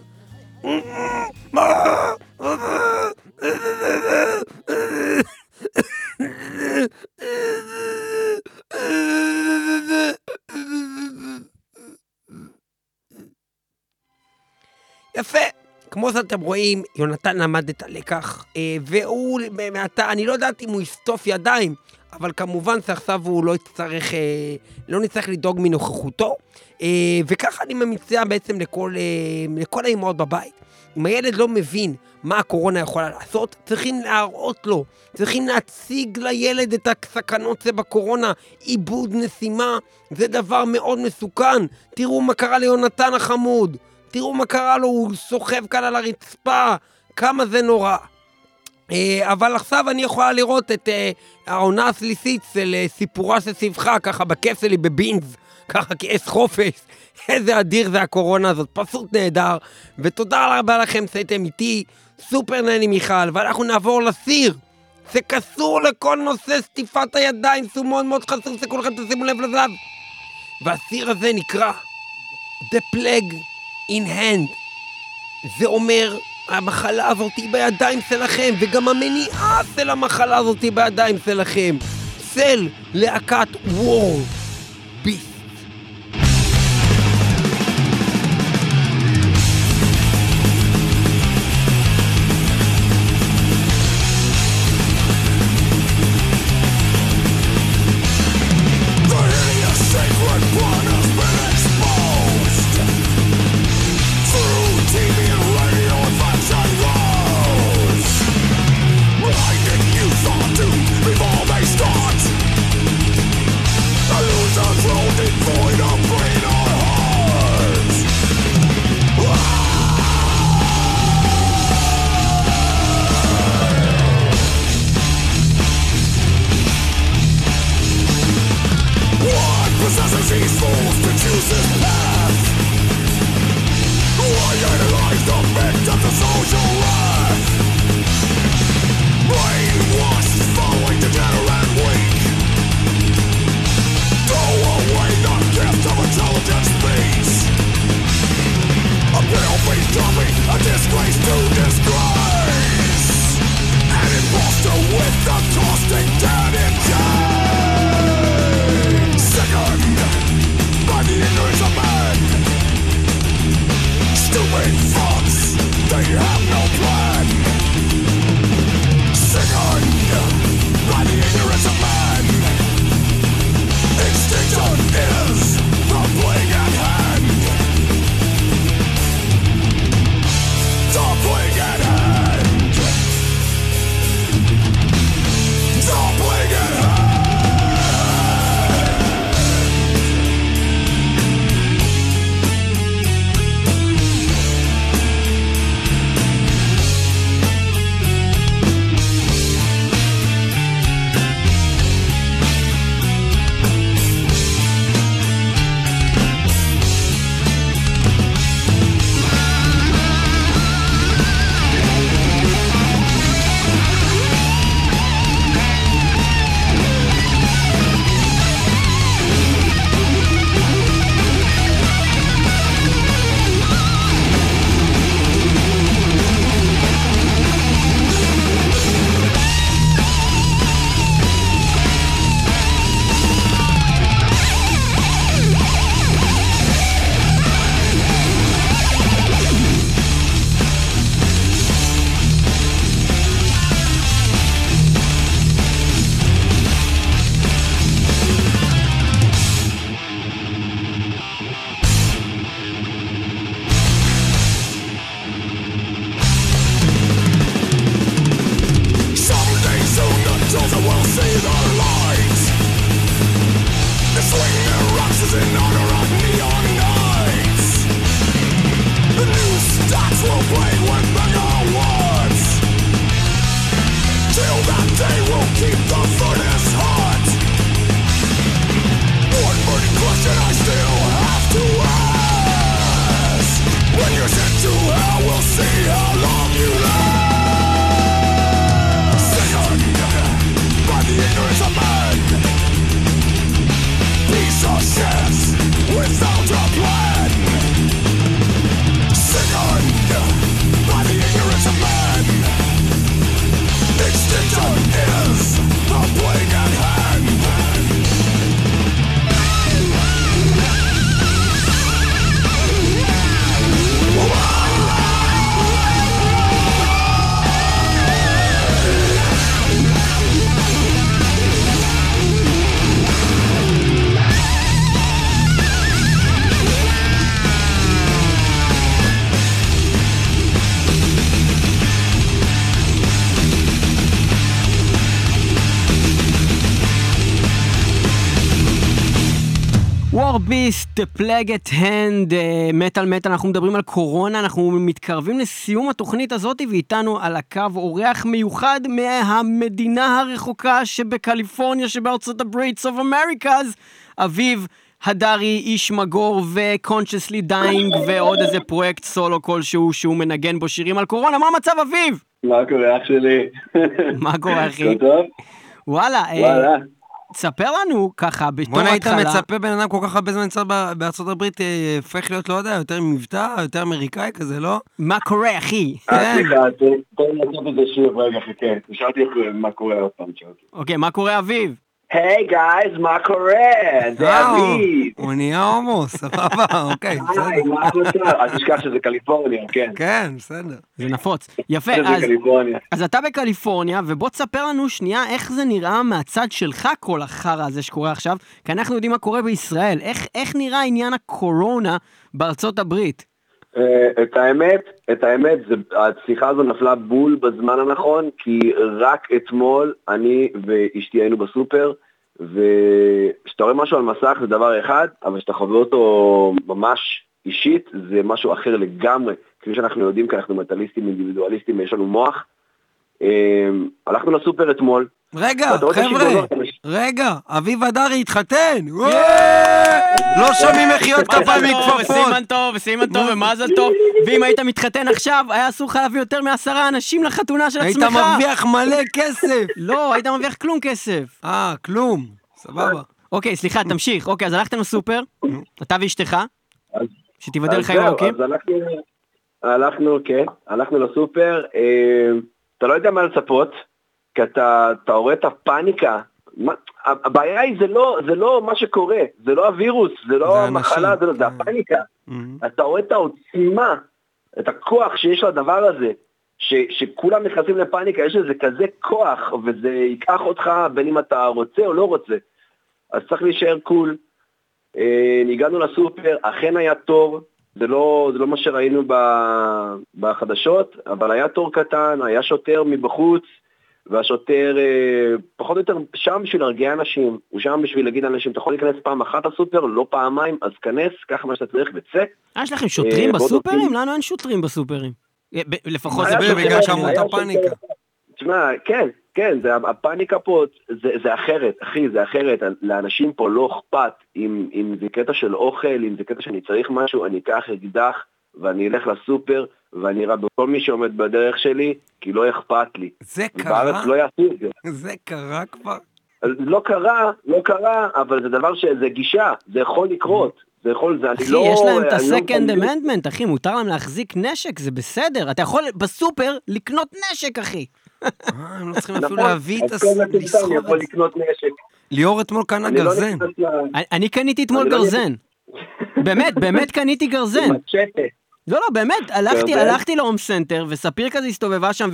יפה. כמו שאתם רואים, יונתן למד את הלקח, אה, והוא, מעתה, אני לא יודעת אם הוא יסטוף ידיים, אבל כמובן שעכשיו הוא לא יצטרך, אה, לא נצטרך לדאוג מנוכחותו, אה, וככה אני מציע בעצם לכל, אה, לכל האמהות בבית. אם הילד לא מבין מה הקורונה יכולה לעשות, צריכים להראות לו, צריכים להציג לילד את הסכנות שבקורונה, עיבוד נשימה, זה דבר מאוד מסוכן. תראו מה קרה ליונתן החמוד. תראו מה קרה לו, הוא סוחב כאן על הרצפה, כמה זה נורא. אה, אבל עכשיו אני יכולה לראות את אה, העונה השלישית של אה, סיפורה של סבכה, ככה בכיף שלי בבינז, *laughs* ככה כאס חופש. איזה אדיר זה הקורונה הזאת, פשוט נהדר. ותודה רבה לכם שהייתם איתי, סופר נני מיכל, ואנחנו נעבור לסיר. זה קשור לכל נושא סטיפת הידיים, זה מאוד מאוד חשוב שכולכם תשימו לב לזה. והסיר הזה נקרא The Plague in Hand. זה אומר המחלה הזאת היא בידיים שלכם, וגם המניעה של המחלה הזאת היא בידיים שלכם. צל להקת וור. The Plague at Hand, אה, מטאל מטאל, אנחנו מדברים על קורונה, אנחנו מתקרבים לסיום התוכנית הזאת, ואיתנו על הקו אורח מיוחד מהמדינה הרחוקה שבקליפורניה, שבארצות הברית, סוף אמריקאז, אביב הדרי, איש מגור ו-consciously dying, ועוד איזה פרויקט סולו כלשהו שהוא מנגן בו שירים על קורונה, מה המצב אביב? מה קורה אח שלי? מה קורה אחי? וואלה, אה, וואלה. תספר לנו ככה בתור בואנה היית התחלה. מצפה בן אדם כל כך הרבה זמן נמצא בארצות הברית, אה, הופך להיות, לא יודע, יותר מבטא, יותר אמריקאי כזה, לא? מה קורה, אחי? כן. אה, סליחה, תן- לי לעשות את זה שוב, רגע, חכה. שאלתי איך מה קורה עוד פעם, שאלתי. אוקיי, מה קורה, אביב? היי גייז, מה קורה? זה אביב. הוא נהיה הומו, סבבה, *laughs* אוקיי, היי, בסדר. מה המצב? אל תשכח שזה קליפורניה, כן. כן, בסדר. זה נפוץ. יפה, אז... אז אתה בקליפורניה, ובוא תספר לנו שנייה איך זה נראה מהצד שלך כל החרא הזה שקורה עכשיו, כי אנחנו יודעים מה קורה בישראל. איך, איך נראה עניין הקורונה בארצות הברית? אה, את האמת, את האמת, זה- השיחה הזו נפלה בול בזמן הנכון, כי רק אתמול אני ואשתי היינו בסופר, וכשאתה רואה משהו על מסך זה דבר אחד, אבל כשאתה חווה אותו ממש אישית, זה משהו אחר לגמרי. כפי שאנחנו יודעים, כי אנחנו מטאליסטים אינדיבידואליסטים ויש לנו מוח. אה, הלכנו לסופר אתמול, רגע, חבר'ה, רגע, אביב אדרי התחתן! לא שומעים מחיאות כפיים מכפפות! סימן טוב, סימן טוב, ומזל טוב. ואם היית מתחתן עכשיו, היה אסור לך להביא יותר מעשרה אנשים לחתונה של היית עצמך. מרוויח מלא כסף! *laughs* לא, היית מרוויח כלום כסף. אה, כלום. סבבה. אוקיי, סליחה, תמשיך. אוקיי, אז הלכתם לסופר, אתה ואשתך, שתיבדל אז חיים זהו, ארוכים. אז הלכנו, כן, הלכנו לסופר, אה, אתה לא יודע מה לצפות, כי אתה רואה את הפאניקה. הבעיה היא זה לא, זה לא מה שקורה, זה לא הווירוס, זה זה לא האנשים. המחלה, זה, לא- זה הפאניקה. אתה רואה את העוצמה, את הכוח שיש לדבר הזה, ש, שכולם נכנסים לפאניקה, יש לזה כזה כוח, וזה ייקח אותך בין אם אתה רוצה או לא רוצה. אז צריך להישאר קול. אה, הגענו לסופר, אכן היה תור, זה לא, זה לא מה שראינו ב, בחדשות, אבל היה תור קטן, היה שוטר מבחוץ, והשוטר אה, פחות או יותר שם בשביל להרגיע אנשים, הוא שם בשביל להגיד לאנשים, אתה יכול להיכנס פעם אחת לסופר, לא פעמיים, אז כנס, קח מה שאתה צריך וצא. אה, יש לכם שוטרים אה, בסופרים? לנו אין שוטרים בסופרים. לפחות זה בגלל שאמרו את היה הפאניקה. שוטר. תשמע, כן, כן, זה, הפאניקה פה, זה, זה אחרת, אחי, זה אחרת. לאנשים פה לא אכפת אם, אם זה קטע של אוכל, אם זה קטע שאני צריך משהו, אני אקח אקדח ואני אלך לסופר ואני אראה בכל מי שעומד בדרך שלי, כי לא אכפת לי. זה קרה? לא יעשו את זה. זה קרה כבר? לא קרה, לא קרה, אבל זה דבר שזה גישה, זה יכול לקרות. זה יכול, זה, אני אחי, לא... יש להם את אני לא ה-second amendment, אחי, מותר להם להחזיק נשק, זה בסדר. אתה יכול בסופר לקנות נשק, אחי. אה, הם לא צריכים אפילו נכון, להביא את מטומטם לסחוב יכול את זה. לקנות נשק. ליאור אתמול קנה אני לא גרזן. אני- אני קניתי אתמול אני לא גרזן. באמת, באמת קניתי גרזן. מצ'טה. לא, לא, באמת, הלכתי, גרזן? הלכתי להום סנטר, וספיר כזה הסתובבה שם,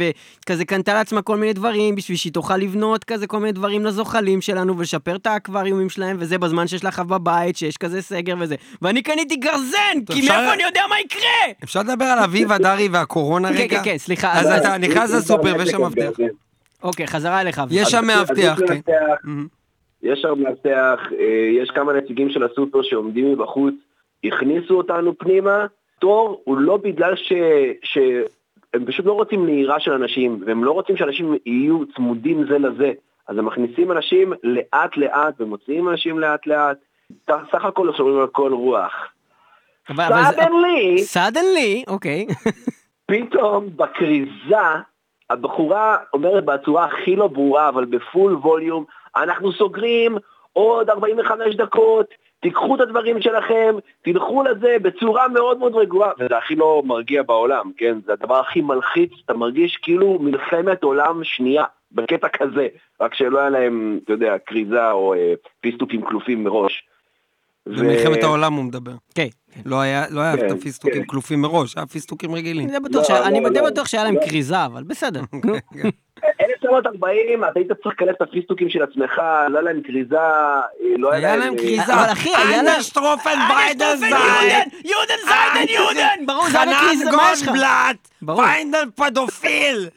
וכזה קנתה לעצמה כל מיני דברים, בשביל שהיא תוכל לבנות כזה כל מיני דברים לזוחלים שלנו, ולשפר את האקווריומים שלהם, וזה בזמן שיש לך בבית, שיש כזה סגר וזה. ואני קניתי גרזן, כי אפשר- מאיפה אני יודע מה יקרה? אפשר לדבר על אביב *laughs* אדרי והקורונה כן, רגע? כן, כן, סליחה. אז אתה נכנס לסופר ויש שם מבטח. אוקיי, חזרה אליך. אביב. יש שם מאבטח, יש כן. יש שם מאבטח, יש כמה נציגים של הסופר שעומדים מבחוץ, הכניסו אותנו פנימה. תור הוא לא בגלל ש... ש... הם פשוט לא רוצים נהירה של אנשים, והם לא רוצים שאנשים יהיו צמודים זה לזה. אז הם מכניסים אנשים לאט לאט ומוציאים אנשים לאט לאט. סך הכל שומרים על כל רוח. סדנלי, סדנלי, אוקיי. פתאום בכריזה, הבחורה אומרת בצורה הכי לא ברורה, אבל בפול ווליום, אנחנו סוגרים עוד 45 דקות, תיקחו את הדברים שלכם, תלכו לזה בצורה מאוד מאוד רגועה, וזה הכי לא מרגיע בעולם, כן? זה הדבר הכי מלחיץ, אתה מרגיש כאילו מלחמת עולם שנייה, בקטע כזה, רק שלא היה להם, אתה יודע, כריזה או אה, פיסטוקים כלופים מראש. במלחמת העולם הוא מדבר. כן. היה לא היה כן, את הפיסטוקים כן. כלופים מראש, היה פיסטוקים רגילים. לא, אני לא, די לא. בטוח שהיה להם לא. כריזה, אבל בסדר. *laughs* נו. 1940, אתה היית צריך לכנס את הפיסטוקים של עצמך, לא היה להם כריזה, אה, לא היה היה להם... אה, כריזה. אבל אחי, היה להם- אנדרשטרופן ביידן זין! יודן זיידן יודן! ברור, זה היה בכריזה, חנן מה יש לך? גולדבלט! פיינדל פדופיל!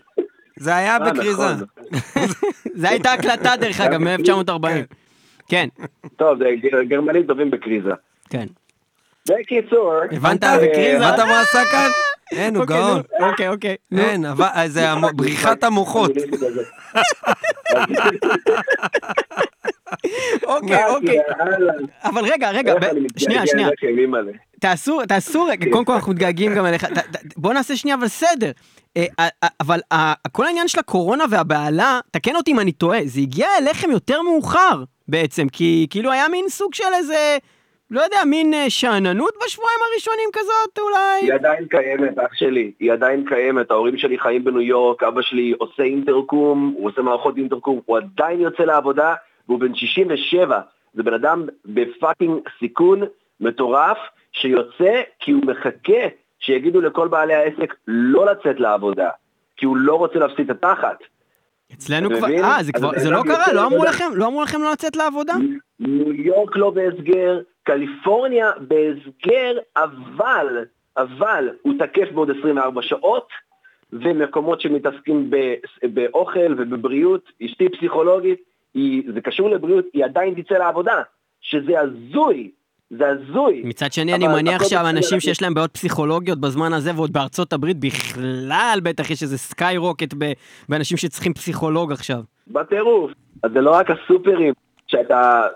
זה היה אה, בכריזה. נכון. *laughs* זה הייתה הקלטה דרך אגב, מ-1940. כן, טוב, גרמנים טובים בכריזה. כן. בקיצור... הבנת? אה, הבנת מה עשה כאן? אין, הוא אוקיי, גאון. אוקיי, אוקיי. אין, אה, זה *laughs* בריחת המוחות. *laughs* אוקיי, אוקיי. אבל רגע, רגע, שנייה, שנייה. תעשו, תעשו רגע, קודם כל אנחנו מתגעגעים גם אליך. בוא נעשה שנייה אבל סדר. אה, אה, אה, אבל אה, כל העניין של הקורונה והבהלה, תקן אותי אם אני טועה, זה הגיע אליכם יותר מאוחר בעצם, כי כאילו היה מין סוג של איזה, לא יודע, מין אה, שאננות בשבועיים הראשונים כזאת אולי? היא עדיין קיימת, אח שלי, היא עדיין קיימת, ההורים שלי חיים בניו יורק, אבא שלי עושה אינטרקום, הוא עושה מערכות אינטרקום, הוא עדיין יוצא לעבודה, והוא בן 67, זה בן אדם בפאקינג סיכון מטורף, שיוצא כי הוא מחכה שיגידו לכל בעלי העסק לא לצאת לעבודה, כי הוא לא רוצה להפסיד את התחת. אצלנו כבר? אה, זה כבר, זה לא קרה, לא אמרו. לכם, לא אמרו לכם לא לצאת לעבודה? ניו יורק לא בהסגר, קליפורניה בהסגר, אבל, אבל הוא תקף בעוד 24 שעות, ומקומות שמתעסקים באוכל ובבריאות, אשתי פסיכולוגית, היא, זה קשור לבריאות, היא עדיין תצא לעבודה, שזה הזוי, זה הזוי. מצד שני, אני מניח שהאנשים. שיש להם בעיות פסיכולוגיות בזמן הזה, ועוד בארצות הברית בכלל, בטח יש איזה sky rocket באנשים שצריכים פסיכולוג עכשיו. בטירוף. אז זה לא רק הסופרים, כשאתה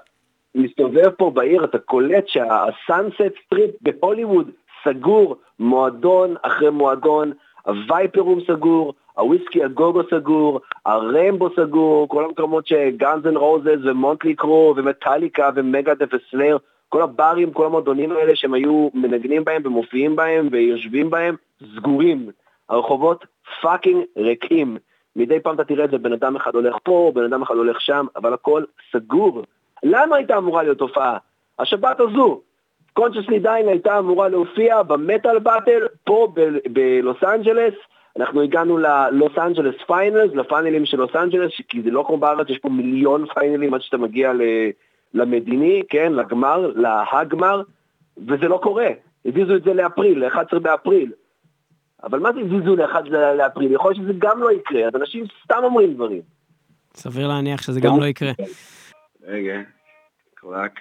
מסתובב פה בעיר אתה קולט שה Sunset Strip בהוליווד סגור, מועדון אחרי מועדון, ה Viper Room סגור, הוויסקי הגוגו סגור, ה Rainbow סגור, כל המקומות שגאנז אנד רוזס ומונטלי קרו ומטאליקה ומגאדף וסלאר, כל הברים, כל המועדונים האלה שהם היו מנגנים בהם ומופיעים בהם ויושבים בהם, סגורים. הרחובות fucking ריקים. מדי פעם אתה תראה את זה, בן אדם אחד הולך פה, בן אדם אחד הולך שם, אבל הכל סגור. למה הייתה אמורה להיות הופעה? השבת הזו, Consciously Dying הייתה אמורה להופיע ב Metal Battle פה בלוס אנג'לס, אנחנו הגענו ללוס אנג'לס finals, לפיינלים של לוס אנג'לס, כי זה לא כמו בארץ, יש פה מיליון פיינלים עד שאתה מגיע ל- למדיני, כן, לגמר, להגמר, וזה לא קורה. הזיזו את זה לאפריל, ל-11 באפריל. אבל מה זה הזיזו ל-1 לאפריל? יכול להיות שזה גם לא יקרה, אז אנשים סתם אומרים דברים. סביר להניח שזה גם לא יקרה. רגע, רק...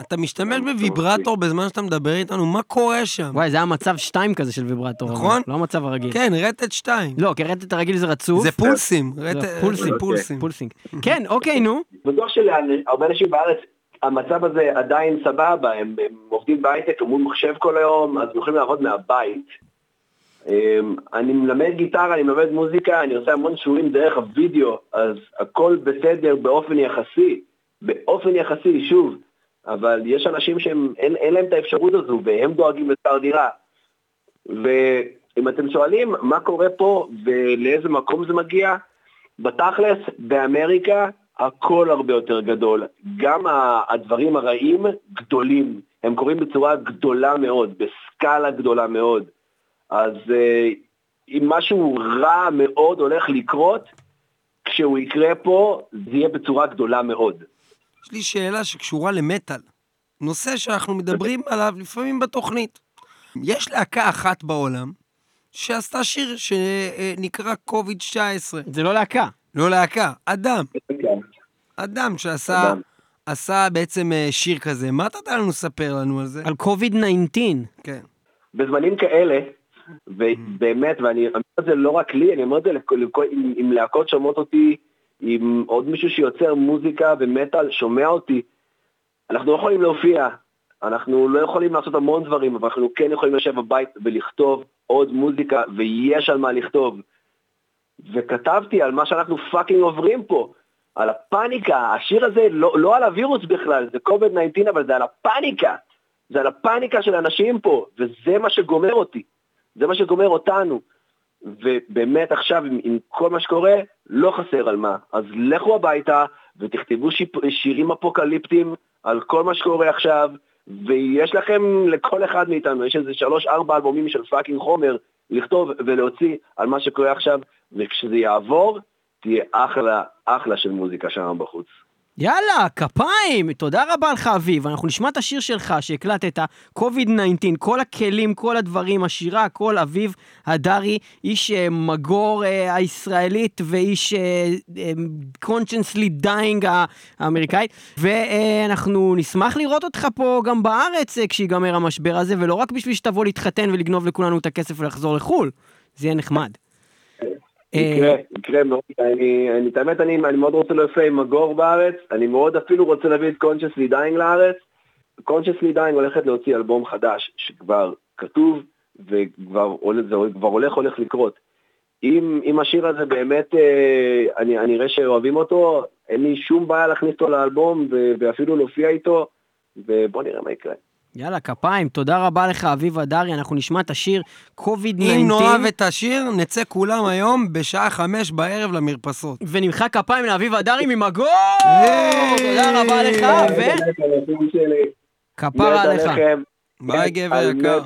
אתה משתמש בוויברטור בזמן שאתה מדבר איתנו, מה קורה שם? וואי, זה היה מצב 2 כזה של ויברטור. נכון. לא המצב הרגיל. כן, רטט 2. לא, כי רטט הרגיל זה רצוף. זה פולסים. זה רטט- פולסים. פולסים. pulsing. כן, אוקיי, נו. בטוח שלהרבה אנשים בארץ המצב הזה עדיין סבבה, הם, עובדים בהייטק, הם מול מחשב כל היום, אז הם יכולים לעבוד מהבית. אמ, אני מלמד גיטרה, אני מלמד מוזיקה, אני עושה המון שיעורים דרך הוידאו, אז הכל בסדר באופן יחסי, באופן יחסי, שוב, אבל יש אנשים שהם, אין, אין להם את האפשרות הזו, והם דואגים לשכר דירה. ואם אתם שואלים מה קורה פה ולאיזה מקום זה מגיע, בתכלס, באמריקה הכל הרבה יותר גדול. גם הדברים הרעים גדולים. הם קורים בצורה גדולה מאוד, בסקאלה גדולה מאוד. אז אה, אם משהו רע מאוד הולך לקרות, כשהוא יקרה פה, זה יהיה בצורה גדולה מאוד. יש לי שאלה שקשורה למטאל. נושא שאנחנו מדברים עליו לפעמים בתוכנית. יש להקה אחת בעולם שעשתה שיר שנקרא קוביד 19. זה לא להקה. לא להקה, אדם. אדם שעשה אדם. עשה בעצם אה, שיר כזה. מה אתה יודע לנו לספר לנו על זה? על קוביד 19. כן. בזמנים כאלה, ובאמת, ואני אומר את זה לא רק לי, אני אומר את זה לכל, לכל, אם, אם להקות שומעות אותי, אם עוד מישהו שיוצר מוזיקה ומטאל שומע אותי, אנחנו לא יכולים להופיע, אנחנו לא יכולים לעשות המון דברים, אבל אנחנו כן יכולים לשבת בבית ולכתוב עוד מוזיקה, ויש על מה לכתוב. וכתבתי על מה שאנחנו פאקינג עוברים פה, על הפאניקה, השיר הזה לא, לא על הווירוס בכלל, זה COVID-19, אבל זה על הפאניקה. זה על הפאניקה של אנשים פה, וזה מה שגומר אותי. זה מה שגומר אותנו. ובאמת עכשיו, עם, עם כל מה שקורה, לא חסר על מה. אז לכו הביתה ותכתבו שיפ, שירים אפוקליפטיים על כל מה שקורה עכשיו, ויש לכם, לכל אחד מאיתנו, יש איזה שלוש-ארבע אלבומים של fucking חומר לכתוב ולהוציא על מה שקורה עכשיו, וכשזה יעבור, תהיה אחלה, אחלה של מוזיקה שם בחוץ. יאללה, כפיים! תודה רבה לך, אביב. אנחנו נשמע את השיר שלך שהקלטת, COVID-19, כל הכלים, כל הדברים, השירה, הכל אביב הדרי, איש אה, מגור אה, הישראלית ואיש Consciously Dying האמריקאית. ואנחנו נשמח לראות אותך פה גם בארץ אה, כשיגמר המשבר הזה, ולא רק בשביל שתבוא להתחתן ולגנוב לכולנו את הכסף ולחזור לחו"ל. זה יהיה נחמד. יקרה, יקרה מאוד. אני, אני, את האמת, אני, אני מאוד רוצה להופיע עם מגור בארץ, אני מאוד אפילו רוצה להביא את Consciously Dying לארץ. Consciously Dying הולכת להוציא אלבום חדש שכבר כתוב, וכבר זה כבר הולך הולך לקרות. אם, אם השיר הזה באמת, אה, אני, אני אראה שאוהבים אותו, אין לי שום בעיה להכניס אותו לאלבום ואפילו להופיע איתו, ובוא נראה מה יקרה. יאללה, כפיים, תודה רבה לך, אביב הדרי, אנחנו נשמע את השיר קוביד 19. אם נאהב את השיר, נצא כולם היום בשעה חמש בערב למרפסות. ונמחא כפיים לאביב הדרי ממגור! תודה רבה לך, וכפרה עליך. ביי, גבר יקר.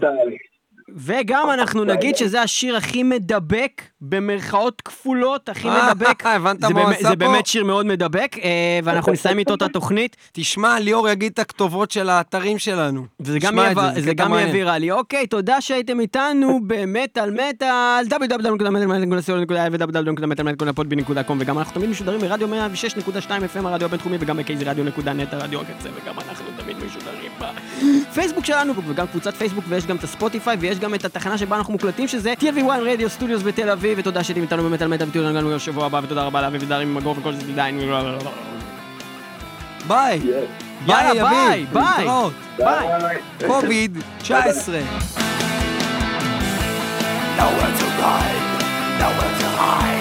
וגם אנחנו נגיד שזה השיר הכי מדבק, במרכאות כפולות, הכי אה, מדבק. *laughs* הבנת זה מה הוא עשה זה פה? באמת שיר מאוד מדבק, אה, ואנחנו נסיים איתו את התוכנית, *laughs* תשמע, ליאור יגיד את הכתובות של האתרים שלנו. וזה גם תשמע את יעב- זה, זה קטע גם מעניין. יעבירה לי. אוקיי, תודה שהייתם איתנו במטאל מטאל, www.מטאל.co.il ו-www.מטאלמטאל.podby.com וגם אנחנו תמיד משודרים ברדיו 106.2 FM הרדיו הבינתחומי וגם בקייזי רדיו.נט הרדיו הקצה וגם אנחנו תמיד משודרים בפייסבוק שלנו וגם קבוצת פייסבוק ויש גם את הספוטיפיי ויש גם את התחנה שבה אנחנו מוקלטים שזה TLV1 רדיו סטודיוס בתל אביב ותודה שהייתם איתנו במטאל מטאל ותראו לנו גם בשבוע הבא ותודה רבה לאביב ודרי ממגור וכל זה דיין ביי. יאללה, ביי, ביי. ביי. ביי. קוביד 19. Nowhere to ride, nowhere to hide.